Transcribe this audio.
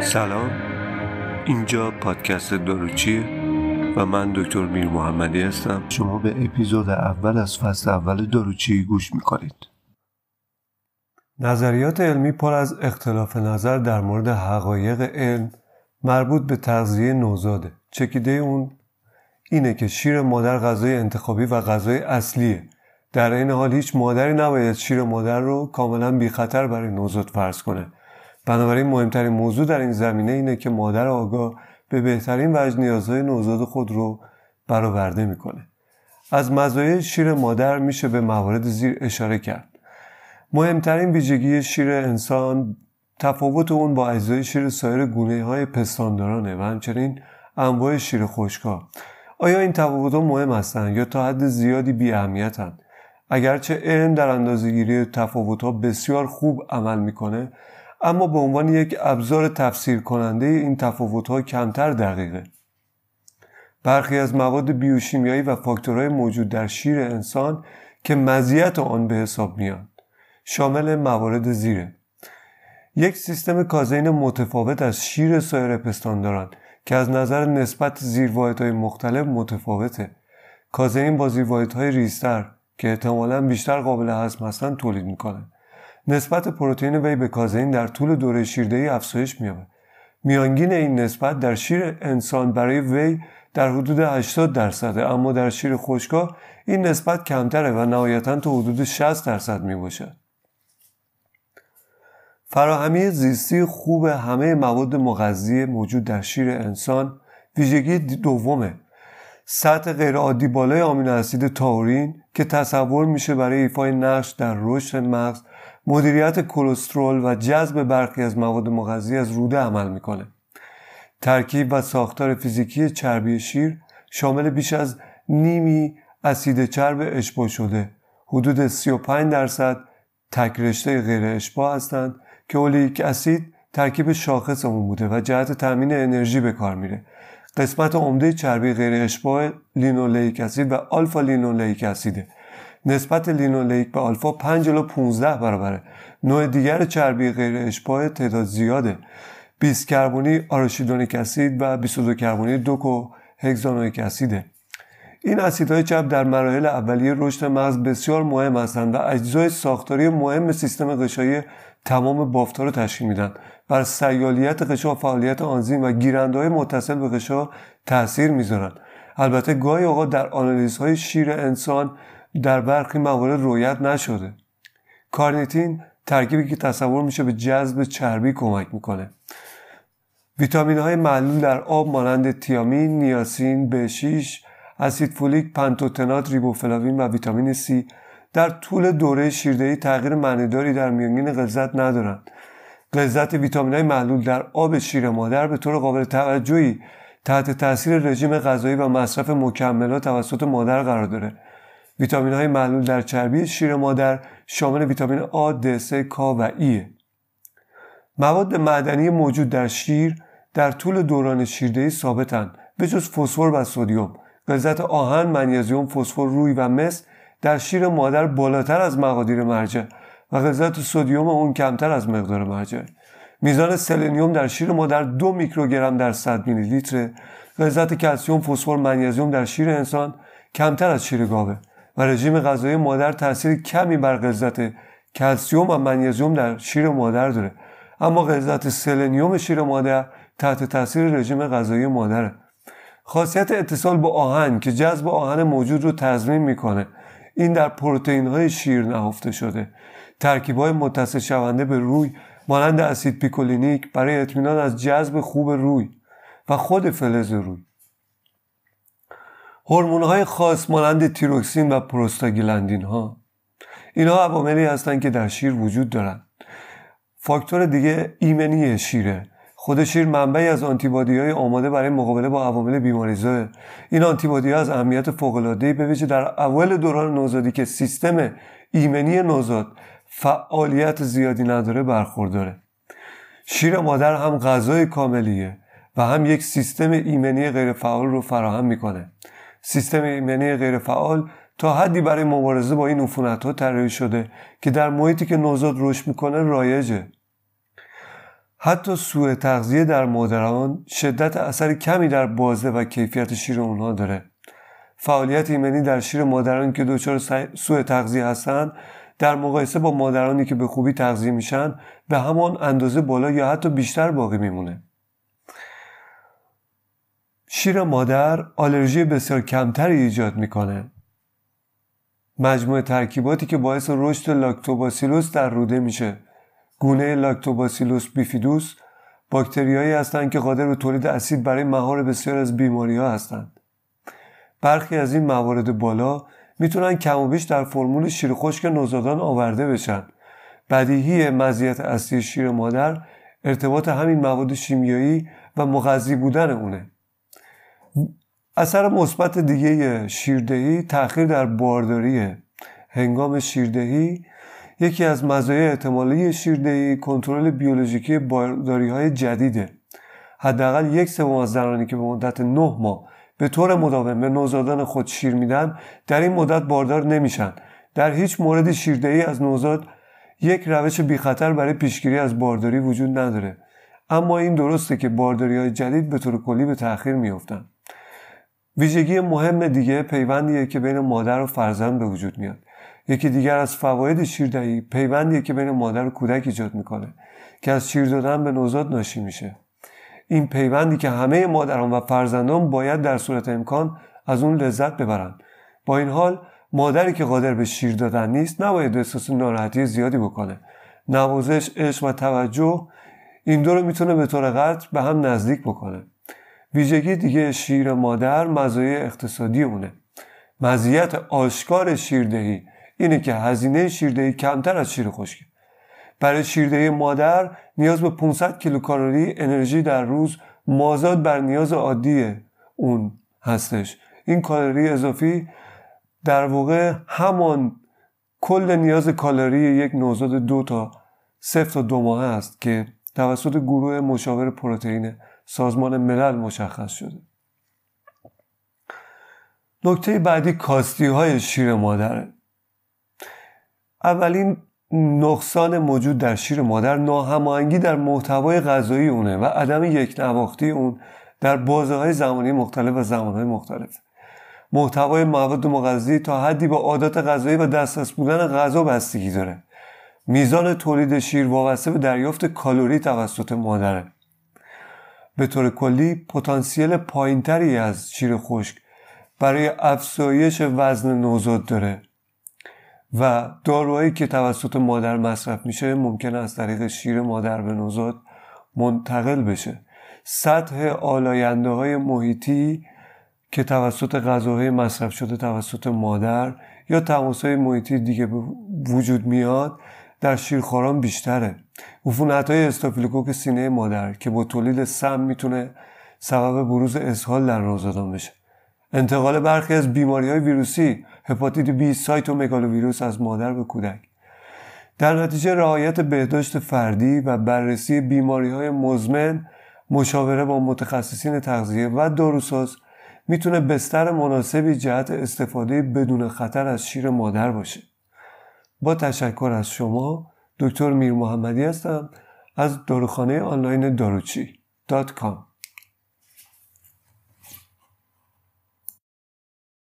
سلام. اینجا پادکست داروچیه و من دکتر میر محمدی هستم. شما به اپیزود اول از فصل اول داروچی گوش می‌کنید. نظریات علمی پر از اختلاف نظر در مورد حقایق علم مربوط به تغذیه نوزاده. چکیده اون اینه که شیر مادر غذای انتخابی و غذای اصلیه. در این حال هیچ مادری نباید شیر مادر رو کاملا بی خطر برای نوزاد فرض کنه. بنابراین مهمترین موضوع در این زمینه اینه که مادر آگاه به بهترین وجه نیازهای نوزاد خود رو برآورده می‌کنه. از مزایای شیر مادر میشه به موارد زیر اشاره کرد. مهمترین ویژگی شیر انسان تفاوت اون با اجزای شیر سایر گونه های پستاندارانه و همچنین انواع شیر خشکا آیا این تفاوت مهم هستند یا تا حد زیادی بی اهمیتند؟ اگرچه علم در اندازهگیری تفاوت ها بسیار خوب عمل می‌کنه اما به عنوان یک ابزار تفسیر کننده این تفاوت ها کمتر دقیقه. برخی از مواد بیوشیمیایی و فاکتورهای موجود در شیر انسان که مزیت آن به حساب میان شامل موارد زیره. یک سیستم کازین متفاوت از شیر سایر پستانداران که از نظر نسبت های مختلف متفاوته. کازین با های ریستر که احتمالا بیشتر قابل هضم هستند تولید می‌کنه. نسبت پروتئین وی به کازئین در طول دوره شیردهی افزایش مییابد میانگین این نسبت در شیر انسان برای وی در حدود 80 درصده اما در شیر خشکا این نسبت کمتره و نهایتا تا حدود 60 درصد می باشد. فراهمی زیستی خوب همه مواد مغذی موجود در شیر انسان ویژگی دومه سطح غیرعادی بالای آمینو اسید تاورین که تصور میشه برای ایفای نقش در رشد مغز مدیریت کلسترول و جذب برخی از مواد مغذی از روده عمل می‌کنه. ترکیب و ساختار فیزیکی چربی شیر شامل بیش از نیمی اسید چرب اشباع شده. حدود 35 درصد تک رشته غیر اشباع هستند که اولیک اسید ترکیب شاخص اون بوده و جهت تامین انرژی به کار میره. قسمت عمده چربی غیر اشباع لینولیک اسید و آلفا لینولنیک اسیده. نسبت لینولیک به آلفا 5 الی 15 برابره. نوع دیگر چربی غیر اشباع تعداد زیاده. 20 کربونی آراشیدونیک اسید و 22 کربونی دوکو هگزانویک اسیده. این اسیدهای چرب در مراحل اولیه رشد مغز بسیار مهم هستند و اجزای ساختاری مهم سیستم غشایی تمام بافتا رو تشکیل میدن بر سیالیت غشا فعالیت آنزیم و گیرنده متصل به غشا تاثیر می‌ذارن البته گاهی اوقات در آنالیزهای شیر انسان در برخی موارد رویت نشده. کارنیتین ترکیبی که تصور میشه به جذب چربی کمک می‌کنه. ویتامین های معلول در آب مانند تیامین، نیاسین، B6 اسید فولیک، پنتوتنات، ریبوفلاوین و ویتامین C در طول دوره شیردهی تغییر معنیداری در میانگین غلظت ندارند. غلظت ویتامین های محلول در آب شیر مادر به طور قابل توجهی تحت تاثیر رژیم غذایی و مصرف مکملات توسط مادر قرار داره. ویتامین های معلول در چربی شیر مادر شامل ویتامین آ، د، س، ک و ایه. مواد معدنی موجود در شیر در طول دوران شیردهی ثابتند به جز فسفر و سدیم. غلظت آهن منیزیم فسفر روی و مس در شیر مادر بالاتر از مقادیر مرجع و غلظت سدیم اون کمتر از مقدار مرجع. میزان سلنیوم در شیر مادر دو میکروگرم در 100 میلی لیتر غلظت کلسیوم فسفر منیزیم در شیر انسان کمتر از شیر گاوه. و رژیم غذایی مادر تاثیر کمی بر غلظت کلسیوم و منیزیم در شیر مادر داره. اما غلظت سلنیوم شیر مادر تحت تاثیر رژیم غذایی مادره خاصیت اتصال با آهن که جذب آهن موجود رو تضمین می‌کنه. این در پروتئین های شیر نهفته شده. ترکیب های متصل شونده به روی مانند اسید پیکولینیک برای اطمینان از جذب خوب روی و خود فلز روی. هورمون های خاص مانند تیروکسین و پروستاگلاندین ها. اینها عواملی هستند که در شیر وجود دارند. فاکتور دیگه ایمنی شیره. خود شیر منبعی از آنتیبادی های آماده برای مقابله با عوامل بیماریزا. این آنتیبادی ها از اهمیت فوق العاده به ویژه در اول دوران نوزادی که سیستم ایمنی نوزاد فعالیت زیادی نداره برخورداره. شیر مادر هم غذای کاملیه و هم یک سیستم ایمنی غیرفعال رو فراهم می‌کنه. سیستم ایمنی غیرفعال تا حدی برای مبارزه با این عفونت ها طراحی شده که در محیطی که نوزاد رشد می‌کنه رایجه. حتی سوء تغذیه در مادران شدت اثر کمی در بازه و کیفیت شیر اونها داره. فعالیت ایمنی در شیر مادرانی که دچار سوء تغذیه هستند در مقایسه با مادرانی که به خوبی تغذیه میشن به همان اندازه بالا یا حتی بیشتر باقی میمونه. شیر مادر آلرژی بسیار کمتری ایجاد می‌کنه. مجموع ترکیباتی که باعث رشد لاکتوباسیلوس در روده میشه. گونه لاکتوباسیلوس بیفیدوس باکتریایی هستند که قادر به تولید اسید برای مهار بسیار از بیماری ها هستند. برخی از این موارد بالا می‌تونن کم و بیش در فرمول شیر خشک نوزادان آورده بشن. بدیهی مزیت اصلی شیر مادر ارتباط همین مواد شیمیایی و مغذی بودن اونه. اثر مثبت دیگه شیردهی تاخیر در بارداریه. هنگام شیردهی یکی از مزایای احتمالی شیردهی کنترل بیولوژیکی بارداری های جدیده. حداقل یک سوم از زنانی که به مدت نه ماه به طور مداوم به نوزادان خود شیر میدن در این مدت باردار نمیشن. در هیچ مورد شیردهی از نوزاد یک روش بی خطر برای پیشگیری از بارداری وجود نداره. اما این درسته که بارداری های جدید به طور کلی به تاخیر میافتند ویژگی مهم دیگه پیوندیه که بین مادر و فرزند به وجود میاد. یکی دیگر از فواید شیردهی پیوندیه که بین مادر و کودک ایجاد می‌کنه که از شیر دادن به نوزاد ناشی میشه. این پیوندی که همه مادران و فرزندان باید در صورت امکان از اون لذت ببرن. با این حال مادری که قادر به شیر دادن نیست نباید احساس ناراحتی زیادی بکنه. نوازش عشق و توجه این دو رو می‌تونه به طور قطع به هم نزدیک بکنه. ویژگی دیگه شیر مادر مزایای اقتصادی اونه مزیت آشکار شیردهی اینه که هزینه شیردهی کمتر از شیر خشکه. برای شیردهی مادر نیاز به 500 کیلوکالری انرژی در روز مازاد بر نیاز عادی اون هستش. این کالری اضافی در واقع همان کل نیاز کالری یک نوزاد دو تا صفر تا دو ماه است که توسط گروه مشاور پروتئین سازمان ملل مشخص شده. نکته بعدی کاستی های شیر مادره. اولین نقصان موجود در شیر مادر ناهماهنگی در محتوای غذایی اونه و عدم یک نواختی اون در بازه های زمانی مختلف و زمان های مختلف. محتوای مواد مغذی تا حدی با عادات غذایی و دسترس بودن غذا بستگی داره. میزان تولید شیر وابسته به دریافت کالری توسط مادره. به طور کلی پتانسیل پایینتری از شیر خشک برای افزایش وزن نوزاد داره و داروهایی که توسط مادر مصرف میشه ممکن است طریق شیر مادر به نوزاد منتقل بشه. سطح آلاینده های محیطی که توسط غذاهای مصرف شده توسط مادر یا تماس های محیطی دیگه وجود میاد در شیرخواران بیشتره. عفونت های استافیلوکوک سینه مادر که با تولید سم می‌تونه سبب بروز اسهال در نوزادان بشه. انتقال برخی از بیماری های ویروسی هپاتیت بی سایت و ویروس از مادر به کودک. در نتیجه رعایت بهداشت فردی و بررسی بیماری های مزمن مشاوره با متخصصین تغذیه و داروساز می‌تونه بستر مناسبی جهت استفاده بدون خطر از شیر مادر باشه. با تشکر از شما دکتر میر محمدی هستم از داروخانه آنلاین داروچی دات کام.